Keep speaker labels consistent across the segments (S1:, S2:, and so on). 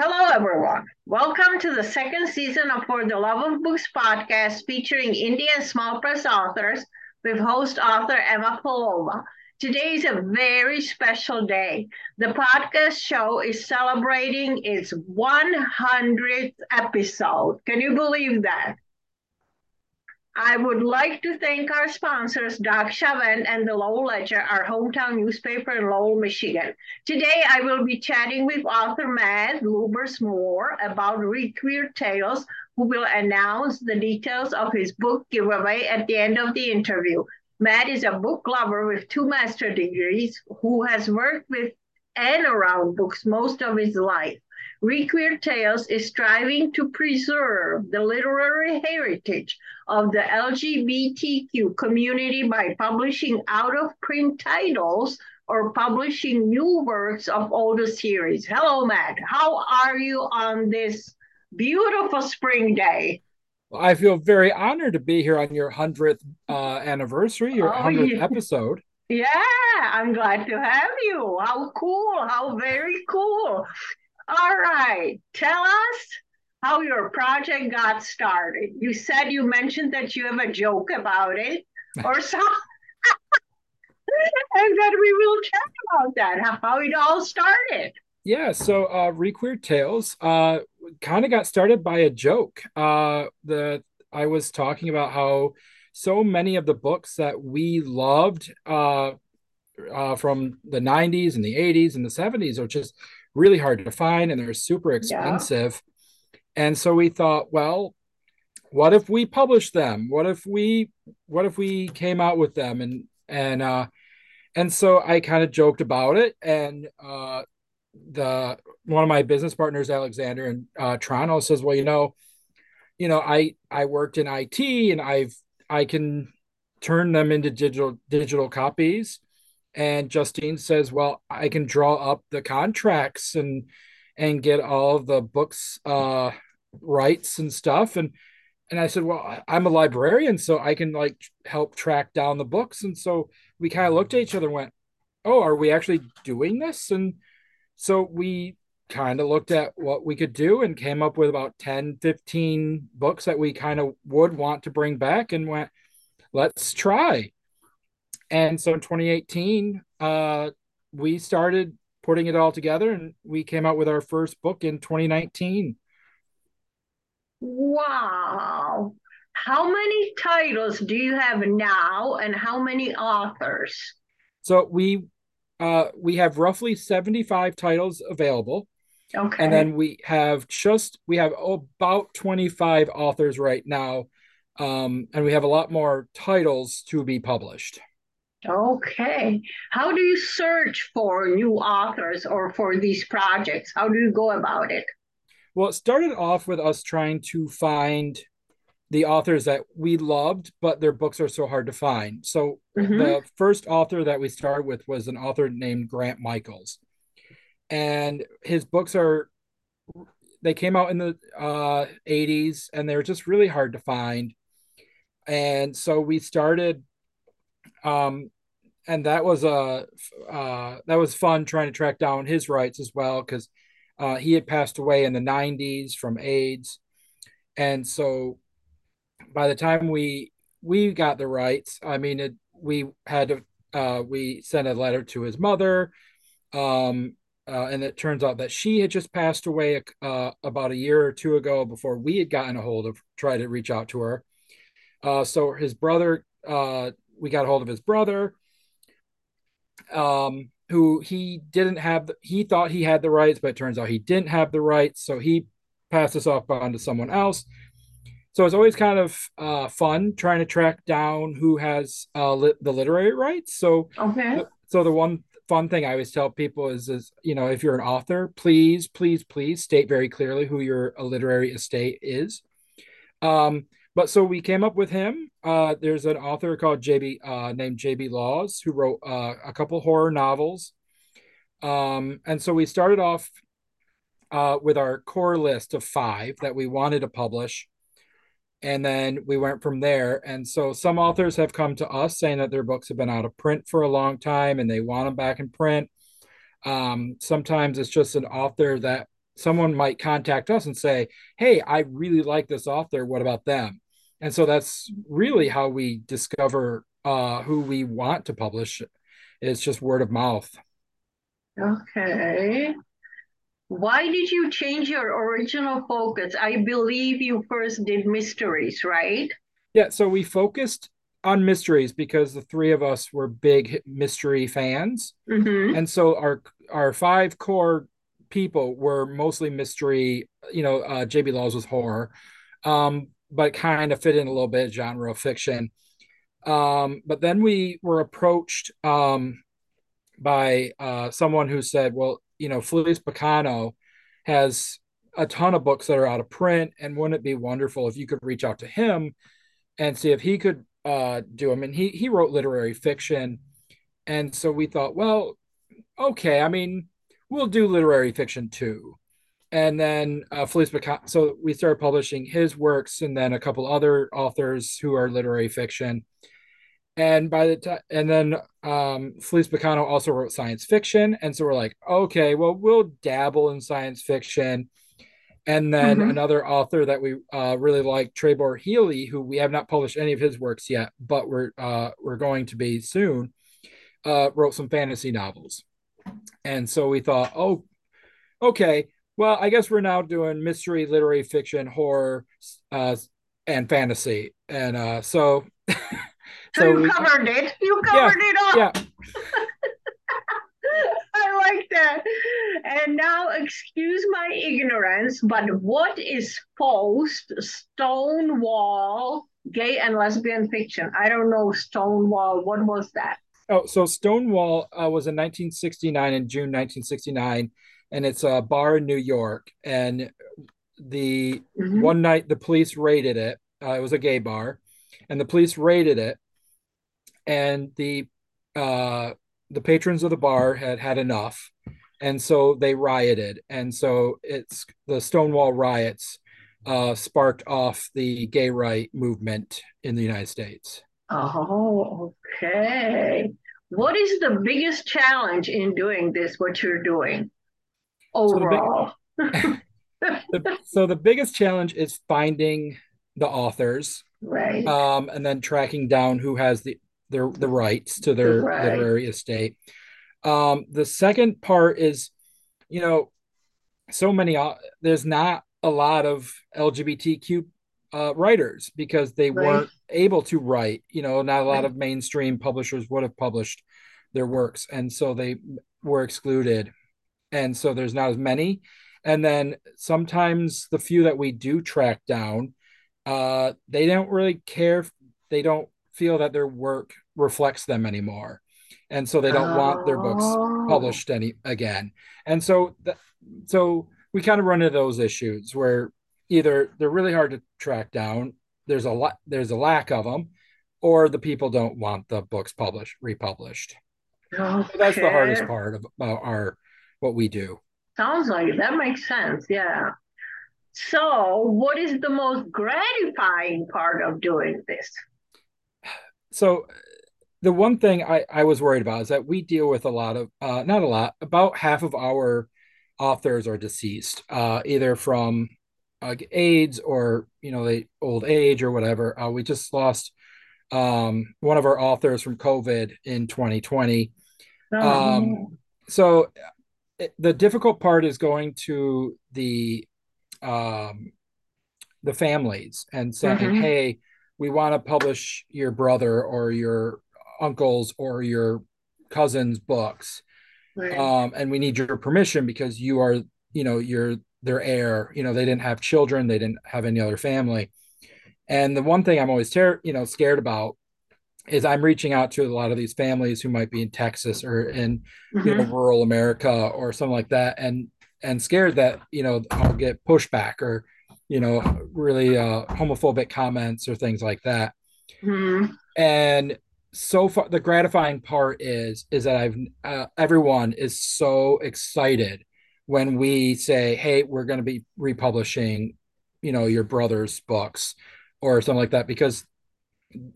S1: Hello, everyone. Welcome to the second season of For the Love of Books podcast featuring Indian small press authors with host author Emma Palova. Today is a very special day. The podcast show is celebrating its 100th episode. Can you believe that? I would like to thank our sponsors, Doc Chavent and the Lowell Ledger, our hometown newspaper in Lowell, Michigan. Today, I will be chatting with author Matt Lubbers-Moore about Read Tales, who will announce the details of his book giveaway at the end of the interview. Matt is a book lover with two master degrees who has worked with and around books most of his life. ReQueered Tales is striving to preserve the literary heritage of the LGBTQ community by publishing out of print titles or publishing new works of older series. Hello, Matt. How are you on this beautiful spring day?
S2: Well, I feel very honored to be here on your 100th uh, anniversary, your oh, 100th yeah. episode.
S1: Yeah, I'm glad to have you. How cool. How very cool. All right. Tell us how your project got started. You said you mentioned that you have a joke about it or so. and then we will chat about that, how it all started.
S2: Yeah, so uh ReQueered Tales uh kind of got started by a joke. Uh the I was talking about how so many of the books that we loved uh, uh from the 90s and the 80s and the 70s are just really hard to find and they're super expensive. Yeah. And so we thought, well, what if we publish them? What if we what if we came out with them? And and uh and so I kind of joked about it. And uh the one of my business partners Alexander in uh Toronto says, "Well, you know, you know, I I worked in IT and I've I can turn them into digital digital copies. And Justine says, "Well, I can draw up the contracts and and get all the books uh, rights and stuff." And and I said, "Well, I'm a librarian, so I can like help track down the books." And so we kind of looked at each other and went, "Oh, are we actually doing this?" And so we kind of looked at what we could do and came up with about 10 15 books that we kind of would want to bring back and went let's try and so in 2018, uh, we started putting it all together and we came out with our first book in 2019.
S1: Wow. How many titles do you have now and how many authors?
S2: So we uh, we have roughly 75 titles available. Okay. And then we have just we have about 25 authors right now. Um, and we have a lot more titles to be published.
S1: Okay. How do you search for new authors or for these projects? How do you go about it?
S2: Well, it started off with us trying to find the authors that we loved, but their books are so hard to find. So mm-hmm. the first author that we started with was an author named Grant Michaels. And his books are they came out in the uh 80s and they were just really hard to find. And so we started um, and that was a uh, uh, that was fun trying to track down his rights as well because uh, he had passed away in the 90s from AIDS, and so by the time we we got the rights, I mean it, we had uh, we sent a letter to his mother, um, uh, and it turns out that she had just passed away uh, about a year or two ago before we had gotten a hold of try to reach out to her. Uh, so his brother uh, we got a hold of his brother, um, who he didn't have. He thought he had the rights, but it turns out he didn't have the rights. So he passed this off on to someone else. So it's always kind of uh, fun trying to track down who has uh, li- the literary rights. So okay. So the one fun thing I always tell people is, is you know, if you're an author, please, please, please state very clearly who your literary estate is. Um, but so we came up with him. Uh, there's an author called JB uh, named JB Laws who wrote uh, a couple horror novels. Um, and so we started off uh, with our core list of five that we wanted to publish. And then we went from there. And so some authors have come to us saying that their books have been out of print for a long time and they want them back in print. Um, sometimes it's just an author that someone might contact us and say, Hey, I really like this author. What about them? And so that's really how we discover uh, who we want to publish. It's just word of mouth.
S1: Okay. Why did you change your original focus? I believe you first did mysteries, right?
S2: Yeah, so we focused on mysteries because the three of us were big mystery fans. Mm-hmm. And so our our five core people were mostly mystery, you know, uh, JB Laws was horror. Um, but kind of fit in a little bit genre of fiction. Um, but then we were approached um, by uh, someone who said, well, you know, Felice Picano has a ton of books that are out of print, and wouldn't it be wonderful if you could reach out to him and see if he could uh, do them? And he he wrote literary fiction, and so we thought, well, okay, I mean, we'll do literary fiction too and then uh, Felice Picano. So we started publishing his works, and then a couple other authors who are literary fiction. And by the time, and then um, Felice Picano also wrote science fiction, and so we're like, okay, well, we'll dabble in science fiction. And then mm-hmm. another author that we uh, really like, Trebor Healy, who we have not published any of his works yet, but we're uh, we're going to be soon, uh, wrote some fantasy novels. And so we thought, oh, okay, well, I guess we're now doing mystery, literary fiction, horror, uh, and fantasy, and uh, so.
S1: so, so you we, covered it. You covered yeah, it all. Yeah. I like that. And now, excuse my ignorance, but what is post Stonewall gay and lesbian fiction? I don't know Stonewall. What was that?
S2: Oh, so Stonewall uh, was in 1969 in June 1969 and it's a bar in New York. And the mm-hmm. one night the police raided it. Uh, it was a gay bar, and the police raided it, and the uh, the patrons of the bar had had enough, and so they rioted. And so it's the Stonewall riots uh, sparked off the gay right movement in the United States.
S1: Oh, okay. What is the biggest challenge in doing this? What you're doing? overall.
S2: So the, big, the, so the biggest challenge is finding the authors,
S1: right?
S2: Um, and then tracking down who has the their the rights to their right. literary estate. Um, the second part is, you know, so many. Uh, there's not a lot of LGBTQ uh, writers because they right. weren't able to write. You know, not a lot of mainstream publishers would have published their works, and so they were excluded and so there's not as many and then sometimes the few that we do track down uh they don't really care they don't feel that their work reflects them anymore and so they don't oh. want their books oh. published any again and so th- so we kind of run into those issues where either they're really hard to track down there's a lot there's a lack of them or the people don't want the books published republished okay. so that's the hardest part of, about our what we do.
S1: Sounds like that makes sense. Yeah. So, what is the most gratifying part of doing this?
S2: So, the one thing I, I was worried about is that we deal with a lot of, uh, not a lot, about half of our authors are deceased, uh, either from uh, AIDS or, you know, the old age or whatever. Uh, we just lost um, one of our authors from COVID in 2020. Oh. Um, so the difficult part is going to the um, the families and saying, mm-hmm. "Hey, we want to publish your brother or your uncle's or your cousin's books, right. um, and we need your permission because you are, you know, you're their heir. You know, they didn't have children, they didn't have any other family." And the one thing I'm always ter- you know scared about is I'm reaching out to a lot of these families who might be in Texas or in mm-hmm. you know, mm-hmm. rural America or something like that, and and scared that you know I'll get pushback or you know really uh, homophobic comments or things like that. Mm-hmm. And so far, the gratifying part is is that I've uh, everyone is so excited when we say, "Hey, we're going to be republishing, you know, your brother's books." or something like that because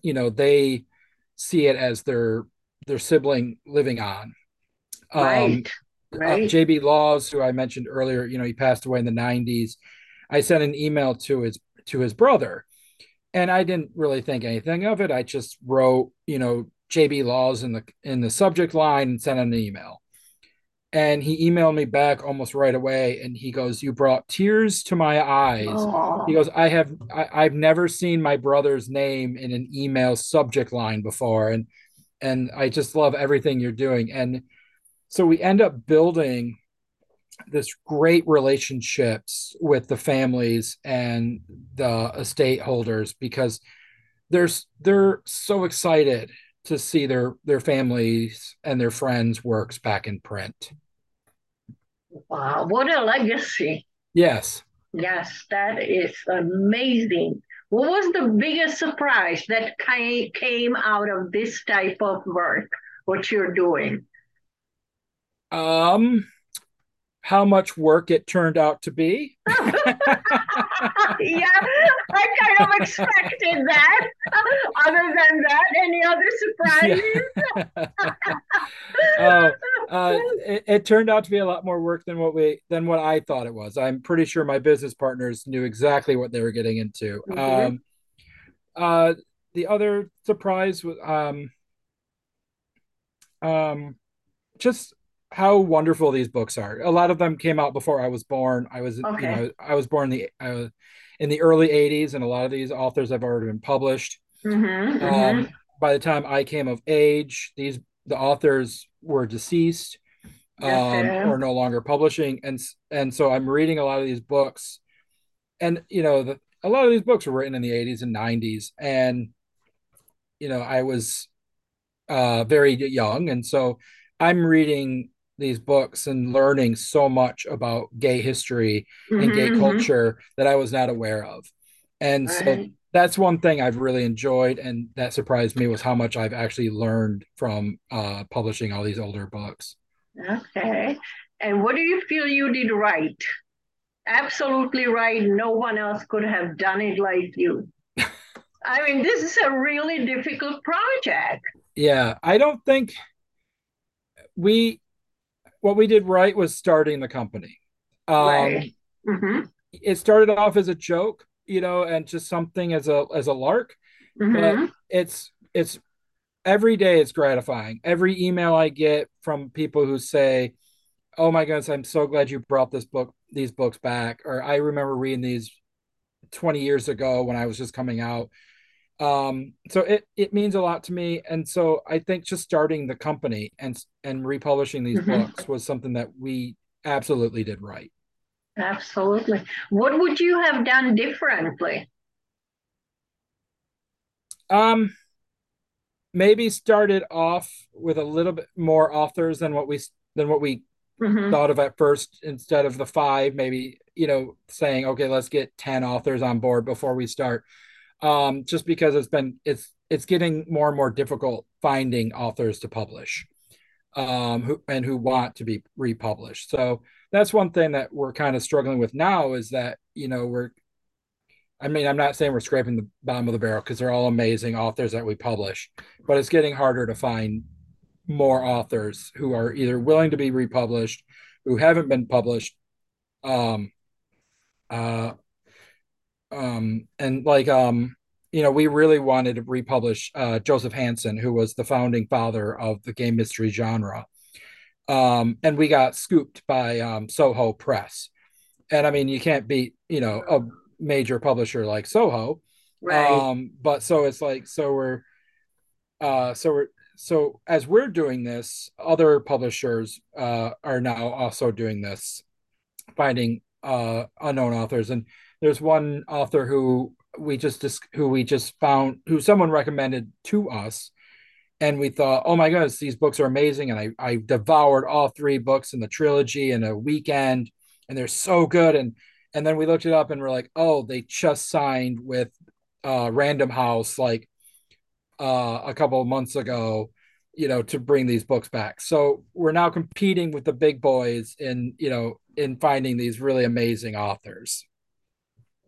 S2: you know they see it as their their sibling living on.
S1: Um, right. right.
S2: uh, JB Laws, who I mentioned earlier, you know, he passed away in the 90s. I sent an email to his to his brother, and I didn't really think anything of it. I just wrote, you know, JB Laws in the in the subject line and sent an email. And he emailed me back almost right away, and he goes, "You brought tears to my eyes."
S1: Oh,
S2: He goes, "I have I, I've never seen my brother's name in an email subject line before, and and I just love everything you're doing." And so we end up building this great relationships with the families and the estate holders because they're they're so excited to see their their families and their friends works back in print.
S1: Wow. What a legacy.
S2: Yes.
S1: Yes, that is amazing. What was the biggest surprise that ca- came out of this type of work, what you're doing?
S2: Um how much work it turned out to be.
S1: yeah, I kind of expected that. Other than that, any other surprises?
S2: oh, uh, it, it, turned out to be a lot more work than what we than what I thought it was. I'm pretty sure my business partners knew exactly what they were getting into. Mm-hmm. Um, uh, the other surprise was um, um, just how wonderful these books are. A lot of them came out before I was born. I was, okay. you know, I was born in the I was in the early '80s, and a lot of these authors have already been published.
S1: Mm-hmm,
S2: um,
S1: mm-hmm.
S2: By the time I came of age, these the authors were deceased um,
S1: Okay.
S2: or no longer publishing, and and so I'm reading a lot of these books, and you know, the, a lot of these books were written in the '80s and '90s, and you know, I was uh, very young, and so I'm reading these books and learning so much about gay history and
S1: Mm-hmm,
S2: gay
S1: mm-hmm.
S2: culture that I was not aware of. And so that's one thing I've really enjoyed and that surprised me was how much I've actually learned from uh, publishing all these older books.
S1: Okay. And what do you feel you did right? Absolutely right. No one else could have done it like you. I mean, this is a really difficult project.
S2: Yeah, I don't think we what we did right was starting the company. Um,
S1: Right. hmm
S2: it started off as a joke, you know, and just something as a as a lark,
S1: hmm
S2: but it's it's every day it's gratifying. Every email I get from people who say, "Oh my goodness, I'm so glad you brought this book these books back," or "I remember reading these 20 years ago when I was just coming out." Um, so it it means a lot to me, and so I think just starting the company and and republishing these
S1: hmm
S2: books was something that we absolutely did right.
S1: Absolutely. What would you have done differently?
S2: Um, maybe started off with a little bit more authors than what we than what we
S1: hmm
S2: thought of at first instead of the five maybe you know saying okay let's get 10 authors on board before we start um just because it's been it's it's getting more and more difficult finding authors to publish um who and who want to be republished. So that's one thing that we're kind of struggling with now is that you know we're I mean, I'm not saying we're scraping the bottom of the barrel because they're all amazing authors that we publish, but it's getting harder to find more authors who are either willing to be republished, who haven't been published, um, uh, um, and like, um, you know, we really wanted to republish uh, Joseph Hansen, who was the founding father of the game mystery genre, um, and we got scooped by um, Soho Press, and I mean, you can't beat, you know, a major publisher like Soho,
S1: Right.
S2: um, but so it's like, so we're uh, so we're so as we're doing this, other publishers uh, are now also doing this, finding uh, unknown authors. And there's one author who we just who we just found who someone recommended to us, and we thought, oh my goodness, these books are amazing. And I I devoured all three books in the trilogy in a weekend, and they're so good. And and then we looked it up and we're like, oh, they just signed with uh, Random House like uh, a couple of months ago, you know, to bring these books back. So we're now competing with the big boys in, you know, in finding these really amazing authors.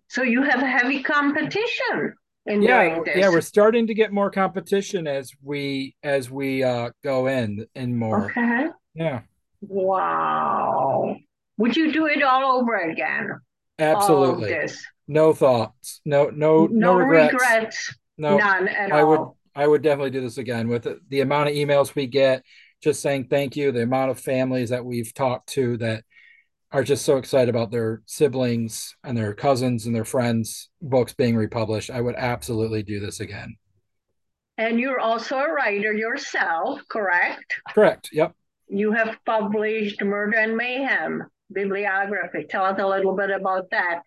S1: So you have heavy competition in
S2: Yeah, yeah, we're starting to get more competition as we as we uh go in and more.
S1: Okay.
S2: Yeah.
S1: Wow. Would you do it all over again?
S2: Absolutely. No thoughts. No no no, no regrets. regrets.
S1: No. None at
S2: I
S1: all.
S2: would I would definitely do this again with the, the amount of emails we get just saying thank you, the amount of families that we've talked to that are just so excited about their siblings and their cousins and their friends books being republished. I would absolutely do this again.
S1: And you're also a writer yourself, correct?
S2: Correct. Yep.
S1: You have published Murder and Mayhem bibliography. Tell us a little bit about that.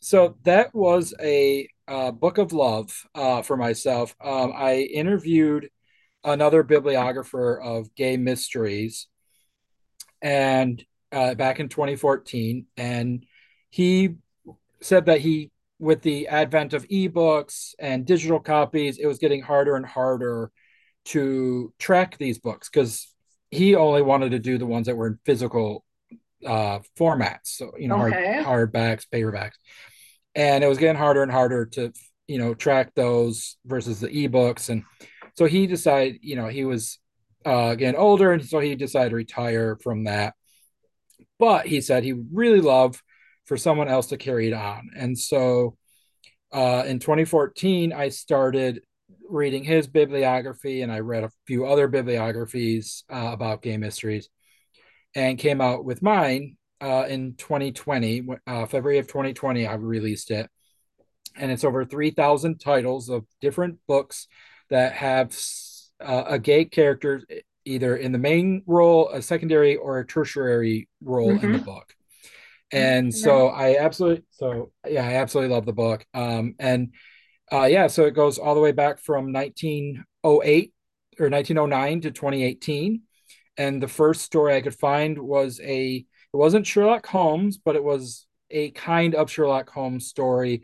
S2: So that was a uh, book of love uh, for myself. Um, I interviewed another bibliographer of gay mysteries, and uh, back in 2014, and he said that he, with the advent of ebooks and digital copies, it was getting harder and harder to track these books because he only wanted to do the ones that were in physical uh, formats, so you know, okay. hard hardbacks, paperbacks, and it was getting harder and harder to you know track those versus the ebooks, and so he decided, you know, he was uh, getting older, and so he decided to retire from that. But he said he would really love for someone else to carry it on, and so uh, in 2014, I started reading his bibliography, and I read a few other bibliographies uh, about gay mysteries and came out with mine uh, in 2020, uh, February of 2020. I released it, and it's over 3,000 titles of different books that have uh, a gay character either in the main role, a secondary, or a tertiary role mm-hmm. in the mm-hmm. book. And mm-hmm. so I absolutely, so yeah, I absolutely love the book. Um, and uh, yeah, so it goes all the way back from 1908 or 1909 to 2018 and the first story I could find was a it wasn't Sherlock Holmes, but it was a kind of Sherlock Holmes story,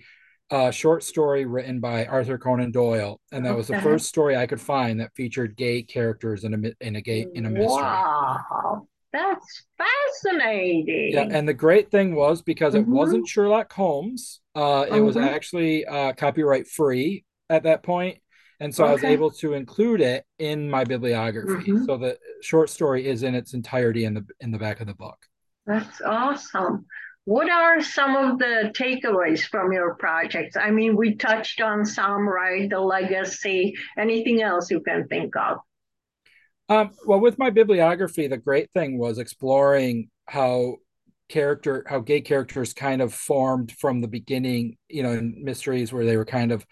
S2: a short story written by Arthur Conan Doyle, and that was the first story I could find that featured gay characters in a in a gay in a mystery.
S1: Wow, that's fascinating.
S2: Yeah, and the great thing was because mm-hmm. it wasn't Sherlock Holmes, uh, it mm-hmm. was actually uh, copyright free at that point and so okay. I was able to include it in my bibliography. Mm-hmm. So the short story is in its entirety in the in the back of the book.
S1: That's awesome. What are some of the takeaways from your projects? I mean, we touched on some, right? The legacy. Anything else you can think of?
S2: Um, well, with my bibliography, the great thing was exploring how character, how gay characters kind of formed from the beginning. You know, in mysteries where they were kind of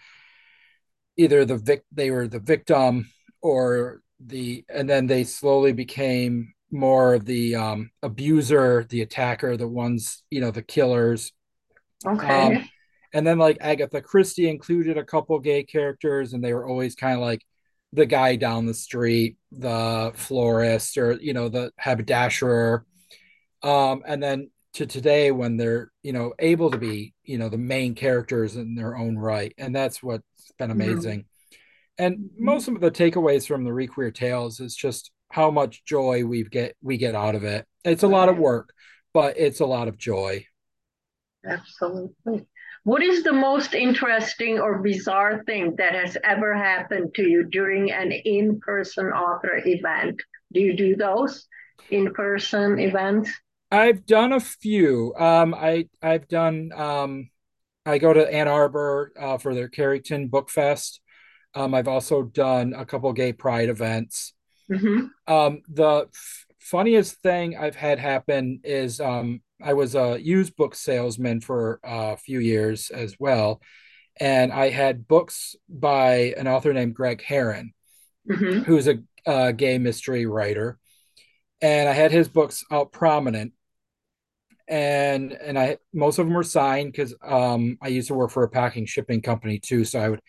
S2: either the vic they were the victim or the and then they slowly became more of the um, abuser, the attacker, the ones you know the killers.
S1: Okay. Um,
S2: and then like Agatha Christie included a couple gay characters, and they were always kind of like the guy down the street, the florist, or you know the haberdasher. Um, and then to today when they're you know able to be you know the main characters in their own right, and that's what's been mm-hmm. amazing. Mm-hmm. And most of the takeaways from the Requeer Tales is just how much joy we get we get out of it. It's a lot of work, but it's a lot of joy.
S1: Absolutely. What is the most interesting or bizarre thing that has ever happened to you during an in-person author event? Do you do those in-person events?
S2: I've done a few. Um, I I've done um, I go to Ann Arbor uh, for their Kerrytown Book Fest. Um, I've also done a couple gay pride events. Mm-hmm. Um, the f- funniest thing I've had happen is um, I was a used book salesman for a few years as well. And I had books by an author named Greg Herren, mm-hmm. who's a, a gay mystery writer. And I had his books out prominent and and I most of them were signed because um, I used to work for a packing shipping company too. So I would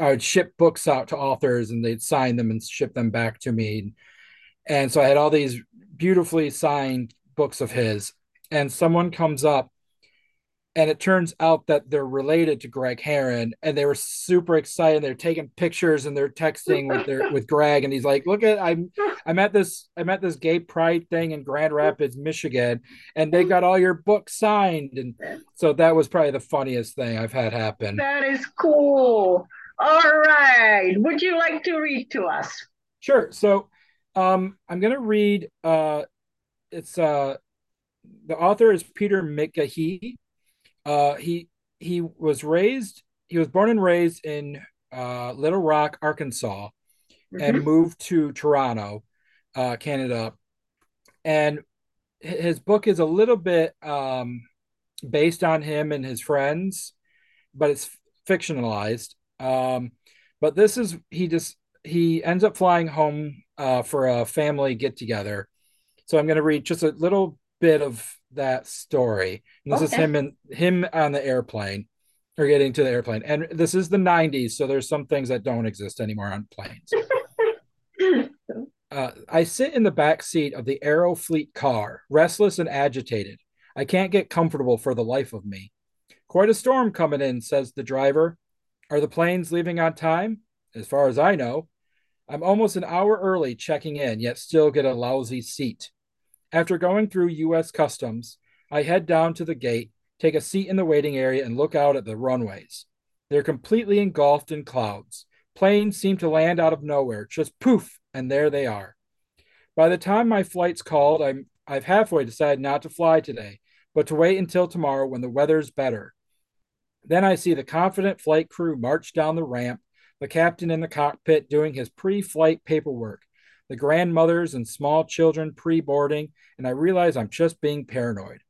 S2: I would ship books out to authors and they'd sign them and ship them back to me. And so I had all these beautifully signed books of his. And someone comes up and it turns out that they're related to Greg Herren, and they were super excited. They're taking pictures and they're texting with their with Greg, and he's like, "Look at I'm I'm at this I'm at this gay pride thing in Grand Rapids, Michigan, and they got all your books signed." And so that was probably the funniest thing I've had happen.
S1: That is cool. All right, would you like to read to us?
S2: Sure. So, um, I'm gonna read uh it's uh the author is Peter McGehee. Uh, he he was raised. He was born and raised in uh, Little Rock, Arkansas, mm-hmm. and moved to Toronto, uh, Canada. And his book is a little bit um, based on him and his friends, but it's fictionalized. Um, but this is he just he ends up flying home uh, for a family get together. So I'm going to read just a little bit of that story. And this okay. is him and him on the airplane or getting to the airplane. And this is the 90s, so there's some things that don't exist anymore on planes. uh, I sit in the back seat of the Aerofleet car, restless and agitated. I can't get comfortable for the life of me. Quite a storm coming in, says the driver. Are the planes leaving on time? As far as I know. I'm almost an hour early checking in, yet still get a lousy seat. After going through U.S. Customs, I head down to the gate, take a seat in the waiting area, and look out at the runways. They're completely engulfed in clouds. Planes seem to land out of nowhere, just poof, and there they are. By the time my flight's called, I'm I've halfway decided not to fly today, but to wait until tomorrow when the weather's better. Then I see the confident flight crew march down the ramp, the captain in the cockpit doing his pre flight paperwork, the grandmothers and small children pre boarding, and I realize I'm just being paranoid.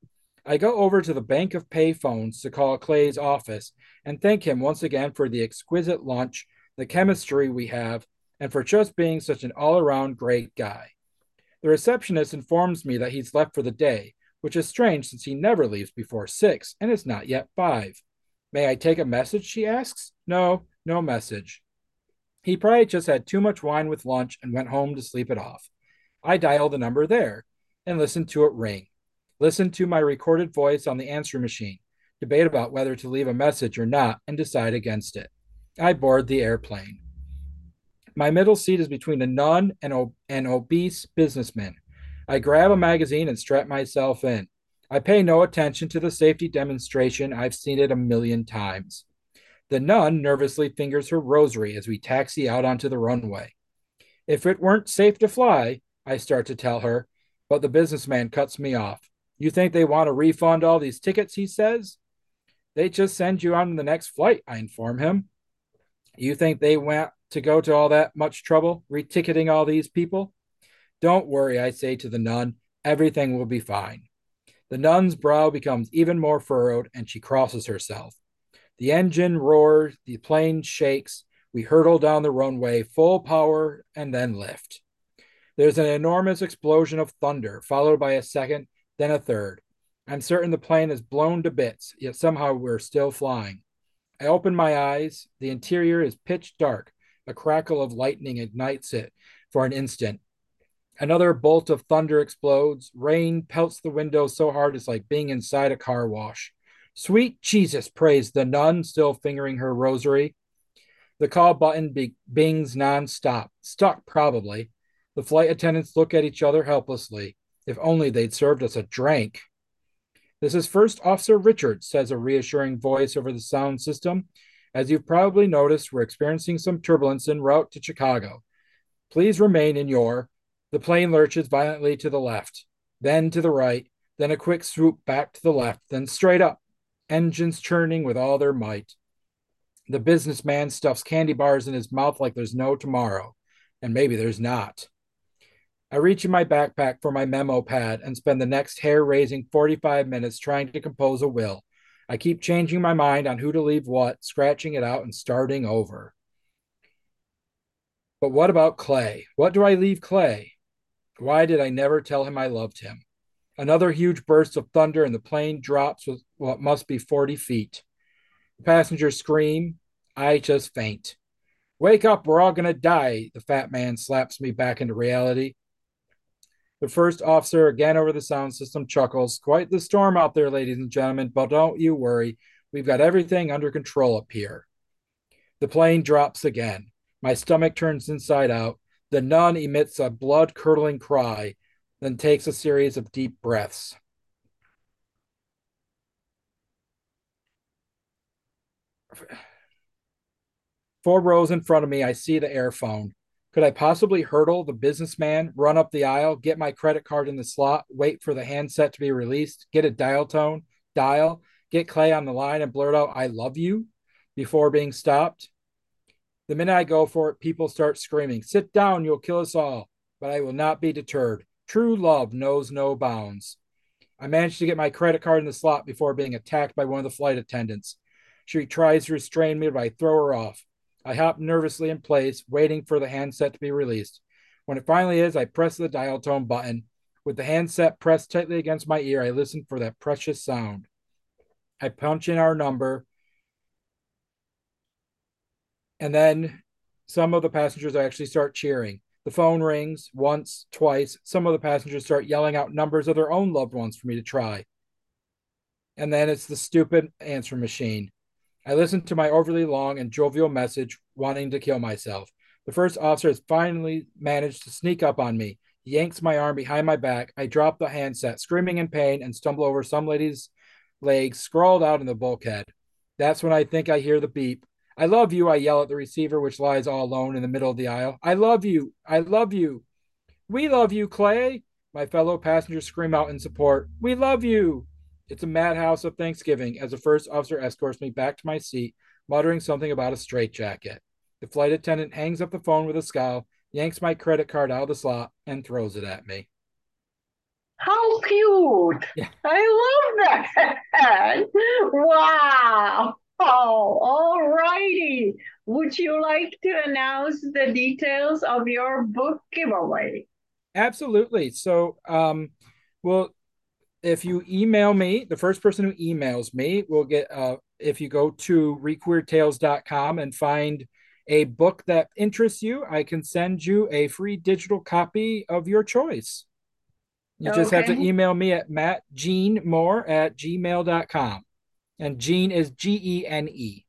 S2: I go over to the bank of payphones to call Clay's office and thank him once again for the exquisite lunch, the chemistry we have, and for just being such an all around great guy. The receptionist informs me that he's left for the day, which is strange since he never leaves before six and it's not yet five. May I take a message? She asks. No, no message. He probably just had too much wine with lunch and went home to sleep it off. I dial the number there and listen to it ring. Listen to my recorded voice on the answer machine, debate about whether to leave a message or not, and decide against it. I board the airplane. My middle seat is between a nun and an obese businessman. I grab a magazine and strap myself in. I pay no attention to the safety demonstration. I've seen it a million times. The nun nervously fingers her rosary as we taxi out onto the runway. If it weren't safe to fly, I start to tell her, but the businessman cuts me off. You think they want to refund all these tickets, he says? They just send you on the next flight, I inform him. You think they went to go to all that much trouble reticketing all these people? Don't worry, I say to the nun. Everything will be fine. The nun's brow becomes even more furrowed and she crosses herself. The engine roars, the plane shakes. We hurtle down the runway, full power, and then lift. There's an enormous explosion of thunder, followed by a second, then a third. I'm certain the plane is blown to bits, yet somehow we're still flying. I open my eyes. The interior is pitch dark. A crackle of lightning ignites it for an instant. Another bolt of thunder explodes. Rain pelts the window so hard it's like being inside a car wash. Sweet Jesus, praised the nun, still fingering her rosary. The call button be- bings nonstop. Stuck, probably. The flight attendants look at each other helplessly. If only they'd served us a drink. This is First Officer Richards, says a reassuring voice over the sound system. As you've probably noticed, we're experiencing some turbulence en route to Chicago. Please remain in your. The plane lurches violently to the left, then to the right, then a quick swoop back to the left, then straight up engines churning with all their might. The businessman stuffs candy bars in his mouth like there's no tomorrow, and maybe there's not. I reach in my backpack for my memo pad and spend the next hair raising 45 minutes trying to compose a will. I keep changing my mind on who to leave what, scratching it out and starting over. But what about Clay? What do I leave Clay? Why did I never tell him I loved him? Another huge burst of thunder, and the plane drops with what must be 40 feet. Passengers scream. I just faint. Wake up, we're all going to die. The fat man slaps me back into reality. The first officer, again over the sound system, chuckles. Quite the storm out there, ladies and gentlemen, but don't you worry. We've got everything under control up here. The plane drops again. My stomach turns inside out. The nun emits a blood curdling cry then takes a series of deep breaths. Four rows in front of me, I see the airphone. Could I possibly hurdle the businessman, run up the aisle, get my credit card in the slot, wait for the handset to be released, get a dial tone, dial, get Clay on the line and blurt out, I love you before being stopped? The minute I go for it, people start screaming, Sit down, you'll kill us all. But I will not be deterred. True love knows no bounds. I managed to get my credit card in the slot before being attacked by one of the flight attendants. She tries to restrain me, but I throw her off. I hop nervously in place, waiting for the handset to be released. When it finally is, I press the dial tone button. With the handset pressed tightly against my ear, I listen for that precious sound. I punch in our number, and then some of the passengers actually start cheering. The phone rings once, twice. Some of the passengers start yelling out numbers of their own loved ones for me to try. And then it's the stupid answer machine. I listen to my overly long and jovial message, wanting to kill myself. The first officer has finally managed to sneak up on me. He yanks my arm behind my back. I drop the handset, screaming in pain, and stumble over some lady's legs scrawled out in the bulkhead. That's when I think I hear the beep. I love you, I yell at the receiver, which lies all alone in the middle of the aisle. I love you. I love you. We love you, Clay. My fellow passengers scream out in support. We love you. It's a madhouse of Thanksgiving as the first officer escorts me back to my seat, muttering something about a straitjacket. The flight attendant hangs up the phone with a scowl, yanks my credit card out of the slot, and throws it at me.
S1: How cute! Yeah. I love that. wow. Oh, all Would you like to announce the details of your book giveaway?
S2: Absolutely. So, um, well, if you email me, the first person who emails me will get, uh, if you go to requeertales.com and find a book that interests you, I can send you a free digital copy of your choice. You just have to email me at mattgenemore at gmail.com. And Gene is G E N E.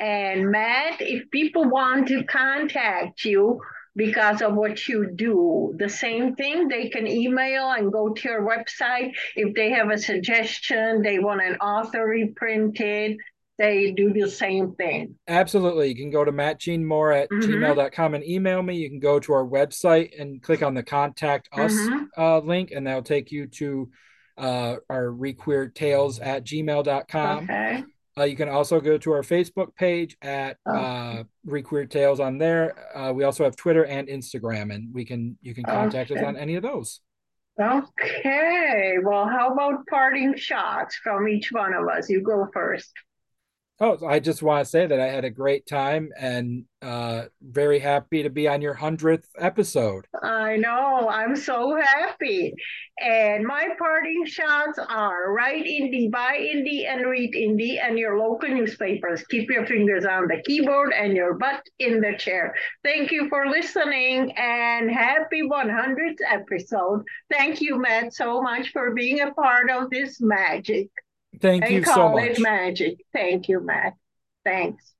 S1: And Matt, if people want to contact you because of what you do, the same thing, they can email and go to your website. If they have a suggestion, they want an author reprinted, they do the same thing.
S2: Absolutely. You can go to mattgenemore at mm-hmm. gmail.com and email me. You can go to our website and click on the contact us mm-hmm. uh, link, and that'll take you to uh, our requeer tales at gmail.com. Okay. Uh, you can also go to our Facebook page at oh. uh, Requeer Tales on there. Uh, we also have Twitter and Instagram, and we can you can contact okay. us on any of those.
S1: Okay. Well, how about parting shots from each one of us? You go first.
S2: Oh, I just want to say that I had a great time and uh, very happy to be on your 100th episode.
S1: I know. I'm so happy. And my parting shots are write indie, buy indie, and read indie, and your local newspapers. Keep your fingers on the keyboard and your butt in the chair. Thank you for listening and happy 100th episode. Thank you, Matt, so much for being a part of this magic.
S2: Thank you so much.
S1: magic. Thank you, Matt. Thanks.